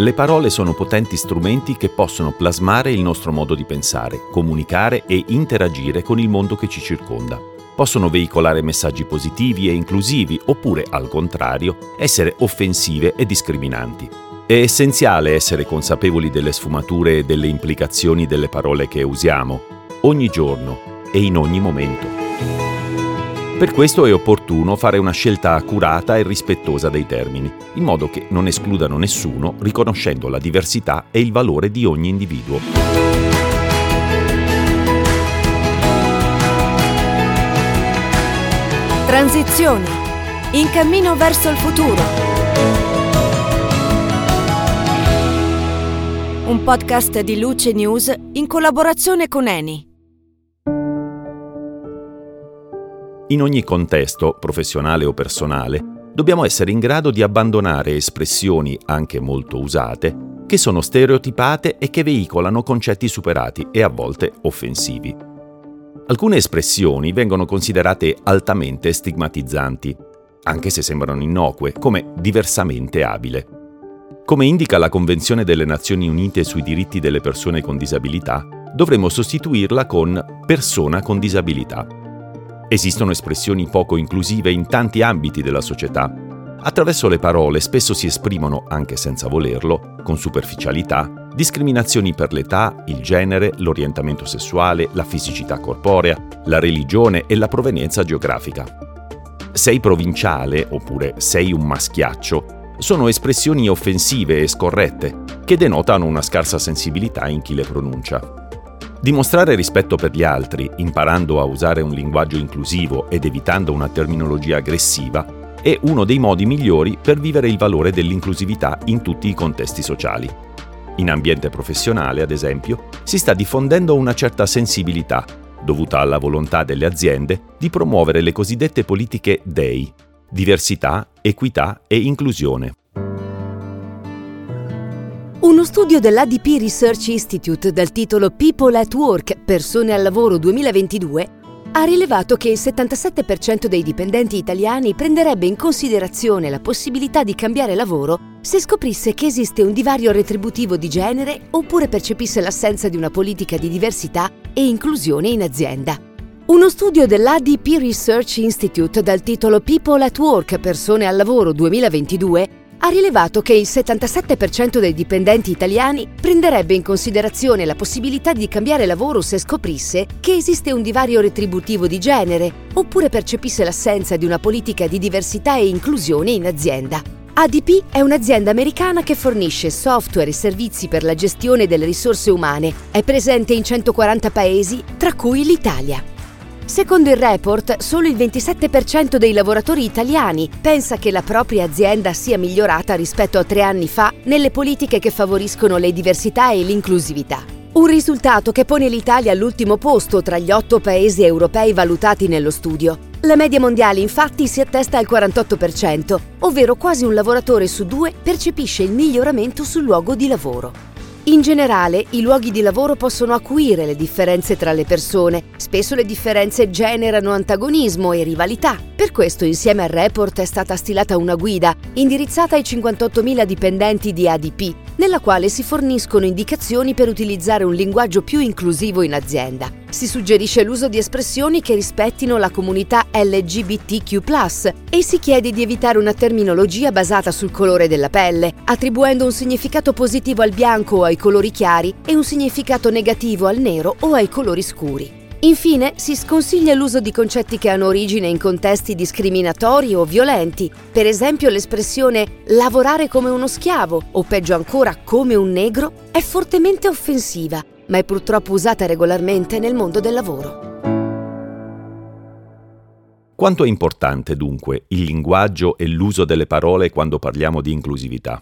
Le parole sono potenti strumenti che possono plasmare il nostro modo di pensare, comunicare e interagire con il mondo che ci circonda. Possono veicolare messaggi positivi e inclusivi oppure, al contrario, essere offensive e discriminanti. È essenziale essere consapevoli delle sfumature e delle implicazioni delle parole che usiamo, ogni giorno e in ogni momento. Per questo è opportuno fare una scelta accurata e rispettosa dei termini, in modo che non escludano nessuno, riconoscendo la diversità e il valore di ogni individuo. Transizione. In cammino verso il futuro. Un podcast di Luce News in collaborazione con Eni. In ogni contesto, professionale o personale, dobbiamo essere in grado di abbandonare espressioni, anche molto usate, che sono stereotipate e che veicolano concetti superati e a volte offensivi. Alcune espressioni vengono considerate altamente stigmatizzanti, anche se sembrano innocue, come diversamente abile. Come indica la Convenzione delle Nazioni Unite sui diritti delle persone con disabilità, dovremmo sostituirla con persona con disabilità. Esistono espressioni poco inclusive in tanti ambiti della società. Attraverso le parole spesso si esprimono, anche senza volerlo, con superficialità, discriminazioni per l'età, il genere, l'orientamento sessuale, la fisicità corporea, la religione e la provenienza geografica. Sei provinciale oppure sei un maschiaccio sono espressioni offensive e scorrette che denotano una scarsa sensibilità in chi le pronuncia. Dimostrare rispetto per gli altri, imparando a usare un linguaggio inclusivo ed evitando una terminologia aggressiva, è uno dei modi migliori per vivere il valore dell'inclusività in tutti i contesti sociali. In ambiente professionale, ad esempio, si sta diffondendo una certa sensibilità, dovuta alla volontà delle aziende di promuovere le cosiddette politiche DEI, diversità, equità e inclusione. Uno studio dell'ADP Research Institute dal titolo People at Work, Persone al Lavoro 2022 ha rilevato che il 77% dei dipendenti italiani prenderebbe in considerazione la possibilità di cambiare lavoro se scoprisse che esiste un divario retributivo di genere oppure percepisse l'assenza di una politica di diversità e inclusione in azienda. Uno studio dell'ADP Research Institute dal titolo People at Work, Persone al Lavoro 2022 ha rilevato che il 77% dei dipendenti italiani prenderebbe in considerazione la possibilità di cambiare lavoro se scoprisse che esiste un divario retributivo di genere oppure percepisse l'assenza di una politica di diversità e inclusione in azienda. ADP è un'azienda americana che fornisce software e servizi per la gestione delle risorse umane. È presente in 140 paesi, tra cui l'Italia. Secondo il report, solo il 27% dei lavoratori italiani pensa che la propria azienda sia migliorata rispetto a tre anni fa nelle politiche che favoriscono le diversità e l'inclusività. Un risultato che pone l'Italia all'ultimo posto tra gli otto paesi europei valutati nello studio. La media mondiale infatti si attesta al 48%, ovvero quasi un lavoratore su due percepisce il miglioramento sul luogo di lavoro. In generale, i luoghi di lavoro possono acuire le differenze tra le persone. Spesso le differenze generano antagonismo e rivalità. Per questo, insieme al report, è stata stilata una guida indirizzata ai 58.000 dipendenti di ADP, nella quale si forniscono indicazioni per utilizzare un linguaggio più inclusivo in azienda. Si suggerisce l'uso di espressioni che rispettino la comunità LGBTQ e si chiede di evitare una terminologia basata sul colore della pelle, attribuendo un significato positivo al bianco o ai colori chiari e un significato negativo al nero o ai colori scuri. Infine, si sconsiglia l'uso di concetti che hanno origine in contesti discriminatori o violenti, per esempio l'espressione lavorare come uno schiavo o peggio ancora come un negro è fortemente offensiva, ma è purtroppo usata regolarmente nel mondo del lavoro. Quanto è importante dunque il linguaggio e l'uso delle parole quando parliamo di inclusività?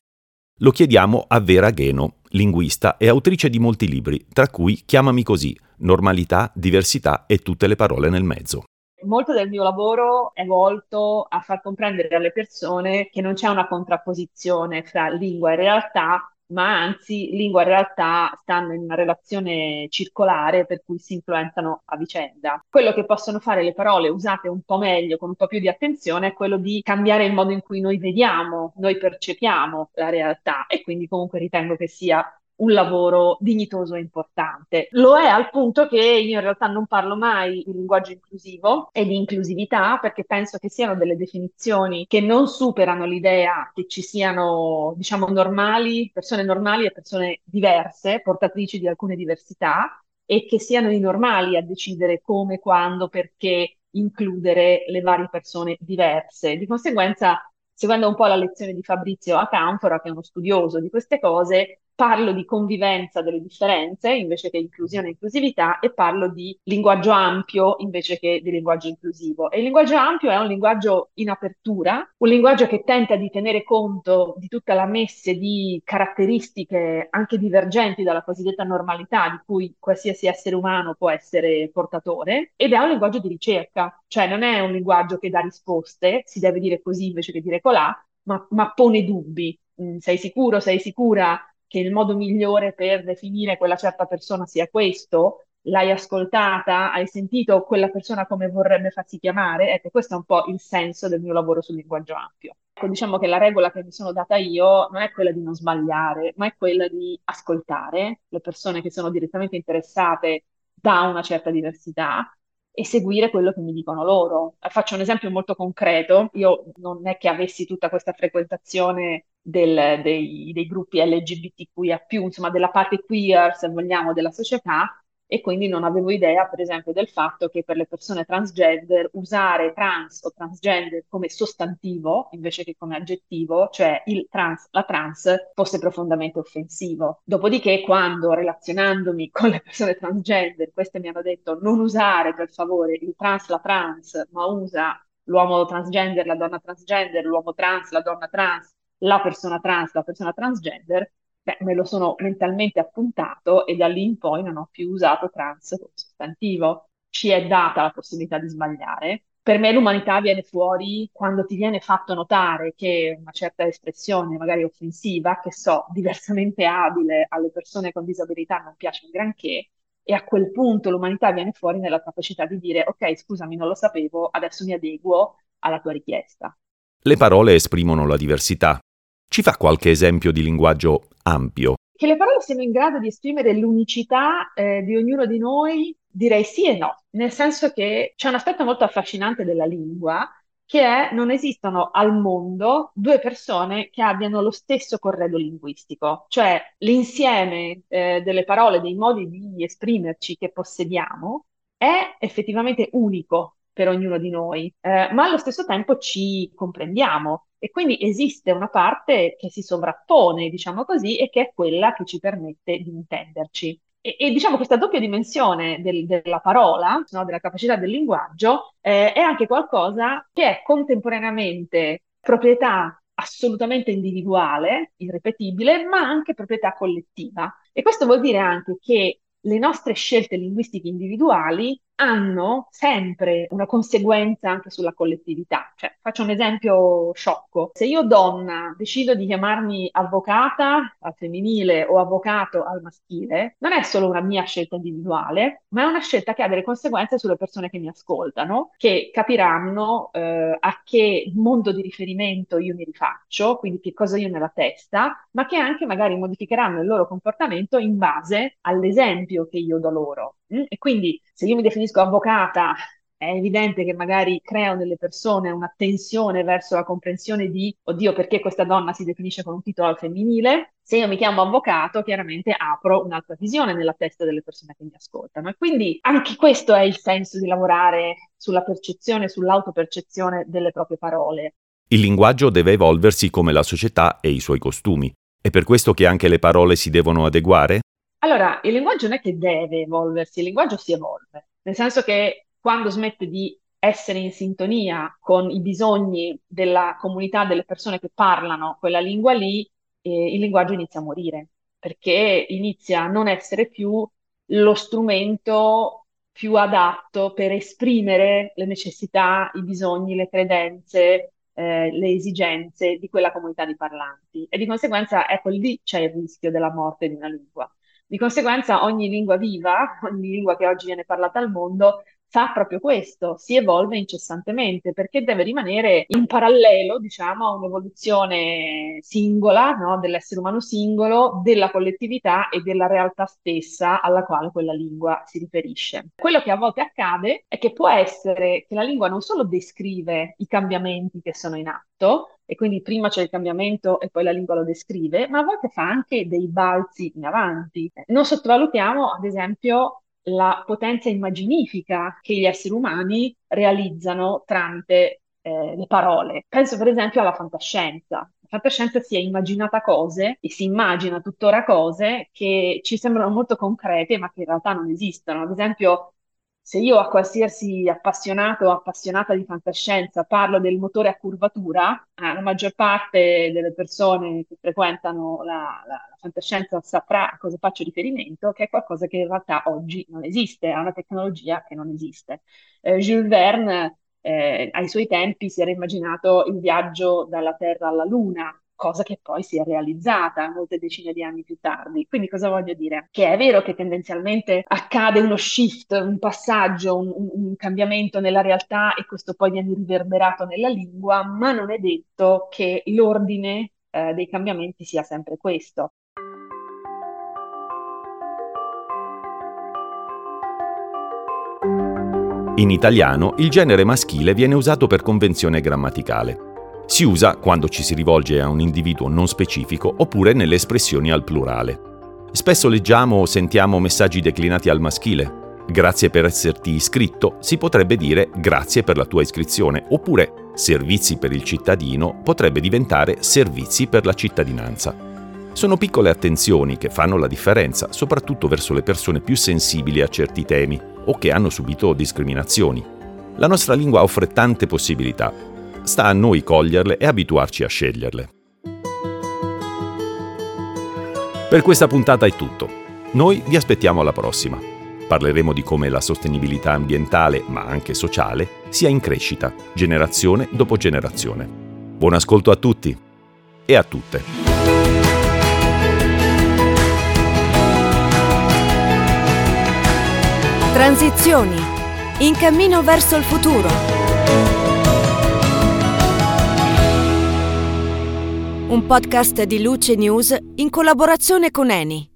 Lo chiediamo a Vera Gheno, linguista e autrice di molti libri, tra cui Chiamami così, normalità, diversità e tutte le parole nel mezzo. Molto del mio lavoro è volto a far comprendere alle persone che non c'è una contrapposizione fra lingua e realtà ma anzi lingua e realtà stanno in una relazione circolare per cui si influenzano a vicenda. Quello che possono fare le parole usate un po' meglio, con un po' più di attenzione, è quello di cambiare il modo in cui noi vediamo, noi percepiamo la realtà e quindi comunque ritengo che sia un lavoro dignitoso e importante. Lo è al punto che io in realtà non parlo mai di linguaggio inclusivo e di inclusività perché penso che siano delle definizioni che non superano l'idea che ci siano, diciamo, normali, persone normali e persone diverse, portatrici di alcune diversità e che siano i normali a decidere come, quando, perché includere le varie persone diverse. Di conseguenza, seguendo un po' la lezione di Fabrizio Acanfora, che è uno studioso di queste cose, parlo di convivenza delle differenze invece che inclusione e inclusività e parlo di linguaggio ampio invece che di linguaggio inclusivo. E il linguaggio ampio è un linguaggio in apertura, un linguaggio che tenta di tenere conto di tutta la messe di caratteristiche anche divergenti dalla cosiddetta normalità di cui qualsiasi essere umano può essere portatore ed è un linguaggio di ricerca, cioè non è un linguaggio che dà risposte, si deve dire così invece che dire colà, ma, ma pone dubbi. Mm, sei sicuro, sei sicura che il modo migliore per definire quella certa persona sia questo, l'hai ascoltata, hai sentito quella persona come vorrebbe farsi chiamare, ecco, questo è un po' il senso del mio lavoro sul linguaggio ampio. Ecco, diciamo che la regola che mi sono data io non è quella di non sbagliare, ma è quella di ascoltare le persone che sono direttamente interessate da una certa diversità e seguire quello che mi dicono loro. Faccio un esempio molto concreto. Io non è che avessi tutta questa frequentazione del, dei, dei, gruppi LGBTQIA, insomma, della parte queer, se vogliamo, della società, e quindi non avevo idea, per esempio, del fatto che per le persone transgender usare trans o transgender come sostantivo invece che come aggettivo, cioè il trans, la trans, fosse profondamente offensivo. Dopodiché, quando relazionandomi con le persone transgender, queste mi hanno detto non usare per favore il trans, la trans, ma usa l'uomo transgender, la donna transgender, l'uomo trans, la donna trans, la persona trans, la persona transgender, beh, me lo sono mentalmente appuntato e da lì in poi non ho più usato trans come sostantivo. Ci è data la possibilità di sbagliare. Per me l'umanità viene fuori quando ti viene fatto notare che una certa espressione, magari offensiva, che so, diversamente abile alle persone con disabilità non piace un granché, e a quel punto l'umanità viene fuori nella capacità di dire ok, scusami, non lo sapevo, adesso mi adeguo alla tua richiesta. Le parole esprimono la diversità, ci fa qualche esempio di linguaggio ampio? Che le parole siano in grado di esprimere l'unicità eh, di ognuno di noi, direi sì e no, nel senso che c'è un aspetto molto affascinante della lingua che è non esistono al mondo due persone che abbiano lo stesso corredo linguistico, cioè l'insieme eh, delle parole, dei modi di esprimerci che possediamo è effettivamente unico per ognuno di noi, eh, ma allo stesso tempo ci comprendiamo e quindi esiste una parte che si sovrappone, diciamo così, e che è quella che ci permette di intenderci. E, e diciamo questa doppia dimensione del, della parola, no, della capacità del linguaggio, eh, è anche qualcosa che è contemporaneamente proprietà assolutamente individuale, irripetibile, ma anche proprietà collettiva. E questo vuol dire anche che le nostre scelte linguistiche individuali hanno sempre una conseguenza anche sulla collettività. Cioè, faccio un esempio sciocco. Se io donna decido di chiamarmi avvocata al femminile o avvocato al maschile, non è solo una mia scelta individuale, ma è una scelta che ha delle conseguenze sulle persone che mi ascoltano, che capiranno eh, a che mondo di riferimento io mi rifaccio, quindi che cosa io nella testa, ma che anche magari modificheranno il loro comportamento in base all'esempio che io do loro. Mm? E quindi se io mi definisco avvocata, è evidente che magari creo nelle persone una tensione verso la comprensione di, oddio, perché questa donna si definisce con un titolo femminile. Se io mi chiamo avvocato, chiaramente apro un'altra visione nella testa delle persone che mi ascoltano. E quindi anche questo è il senso di lavorare sulla percezione, sull'autopercezione delle proprie parole. Il linguaggio deve evolversi come la società e i suoi costumi. È per questo che anche le parole si devono adeguare? Allora, il linguaggio non è che deve evolversi, il linguaggio si evolve, nel senso che quando smette di essere in sintonia con i bisogni della comunità delle persone che parlano quella lingua lì, eh, il linguaggio inizia a morire, perché inizia a non essere più lo strumento più adatto per esprimere le necessità, i bisogni, le credenze, eh, le esigenze di quella comunità di parlanti e di conseguenza ecco lì c'è il rischio della morte di una lingua. Di conseguenza ogni lingua viva, ogni lingua che oggi viene parlata al mondo fa proprio questo, si evolve incessantemente perché deve rimanere in parallelo, diciamo, a un'evoluzione singola, no? dell'essere umano singolo, della collettività e della realtà stessa alla quale quella lingua si riferisce. Quello che a volte accade è che può essere che la lingua non solo descrive i cambiamenti che sono in atto, e quindi prima c'è il cambiamento e poi la lingua lo descrive, ma a volte fa anche dei balzi in avanti. Non sottovalutiamo, ad esempio, la potenza immaginifica che gli esseri umani realizzano tramite eh, le parole. Penso per esempio alla fantascienza. La fantascienza si è immaginata cose e si immagina tuttora cose che ci sembrano molto concrete ma che in realtà non esistono. Ad esempio se io a qualsiasi appassionato o appassionata di fantascienza parlo del motore a curvatura, eh, la maggior parte delle persone che frequentano la, la, la, fantascienza saprà a cosa faccio riferimento, che è qualcosa che in realtà oggi non esiste, è una tecnologia che non esiste. Eh, Jules Verne eh, ai suoi tempi si era immaginato il viaggio dalla Terra alla Luna, cosa che poi si è realizzata molte decine di anni più tardi. Quindi cosa voglio dire? Che è vero che tendenzialmente accade uno shift, un passaggio, un, un cambiamento nella realtà e questo poi viene riverberato nella lingua, ma non è detto che l'ordine eh, dei cambiamenti sia sempre questo. In italiano il genere maschile viene usato per convenzione grammaticale. Si usa quando ci si rivolge a un individuo non specifico oppure nelle espressioni al plurale. Spesso leggiamo o sentiamo messaggi declinati al maschile. Grazie per esserti iscritto si potrebbe dire grazie per la tua iscrizione oppure servizi per il cittadino potrebbe diventare servizi per la cittadinanza. Sono piccole attenzioni che fanno la differenza, soprattutto verso le persone più sensibili a certi temi o che hanno subito discriminazioni. La nostra lingua offre tante possibilità sta a noi coglierle e abituarci a sceglierle. Per questa puntata è tutto. Noi vi aspettiamo alla prossima. Parleremo di come la sostenibilità ambientale, ma anche sociale, sia in crescita, generazione dopo generazione. Buon ascolto a tutti e a tutte. Transizioni. In cammino verso il futuro. Un podcast di Luce News in collaborazione con Eni.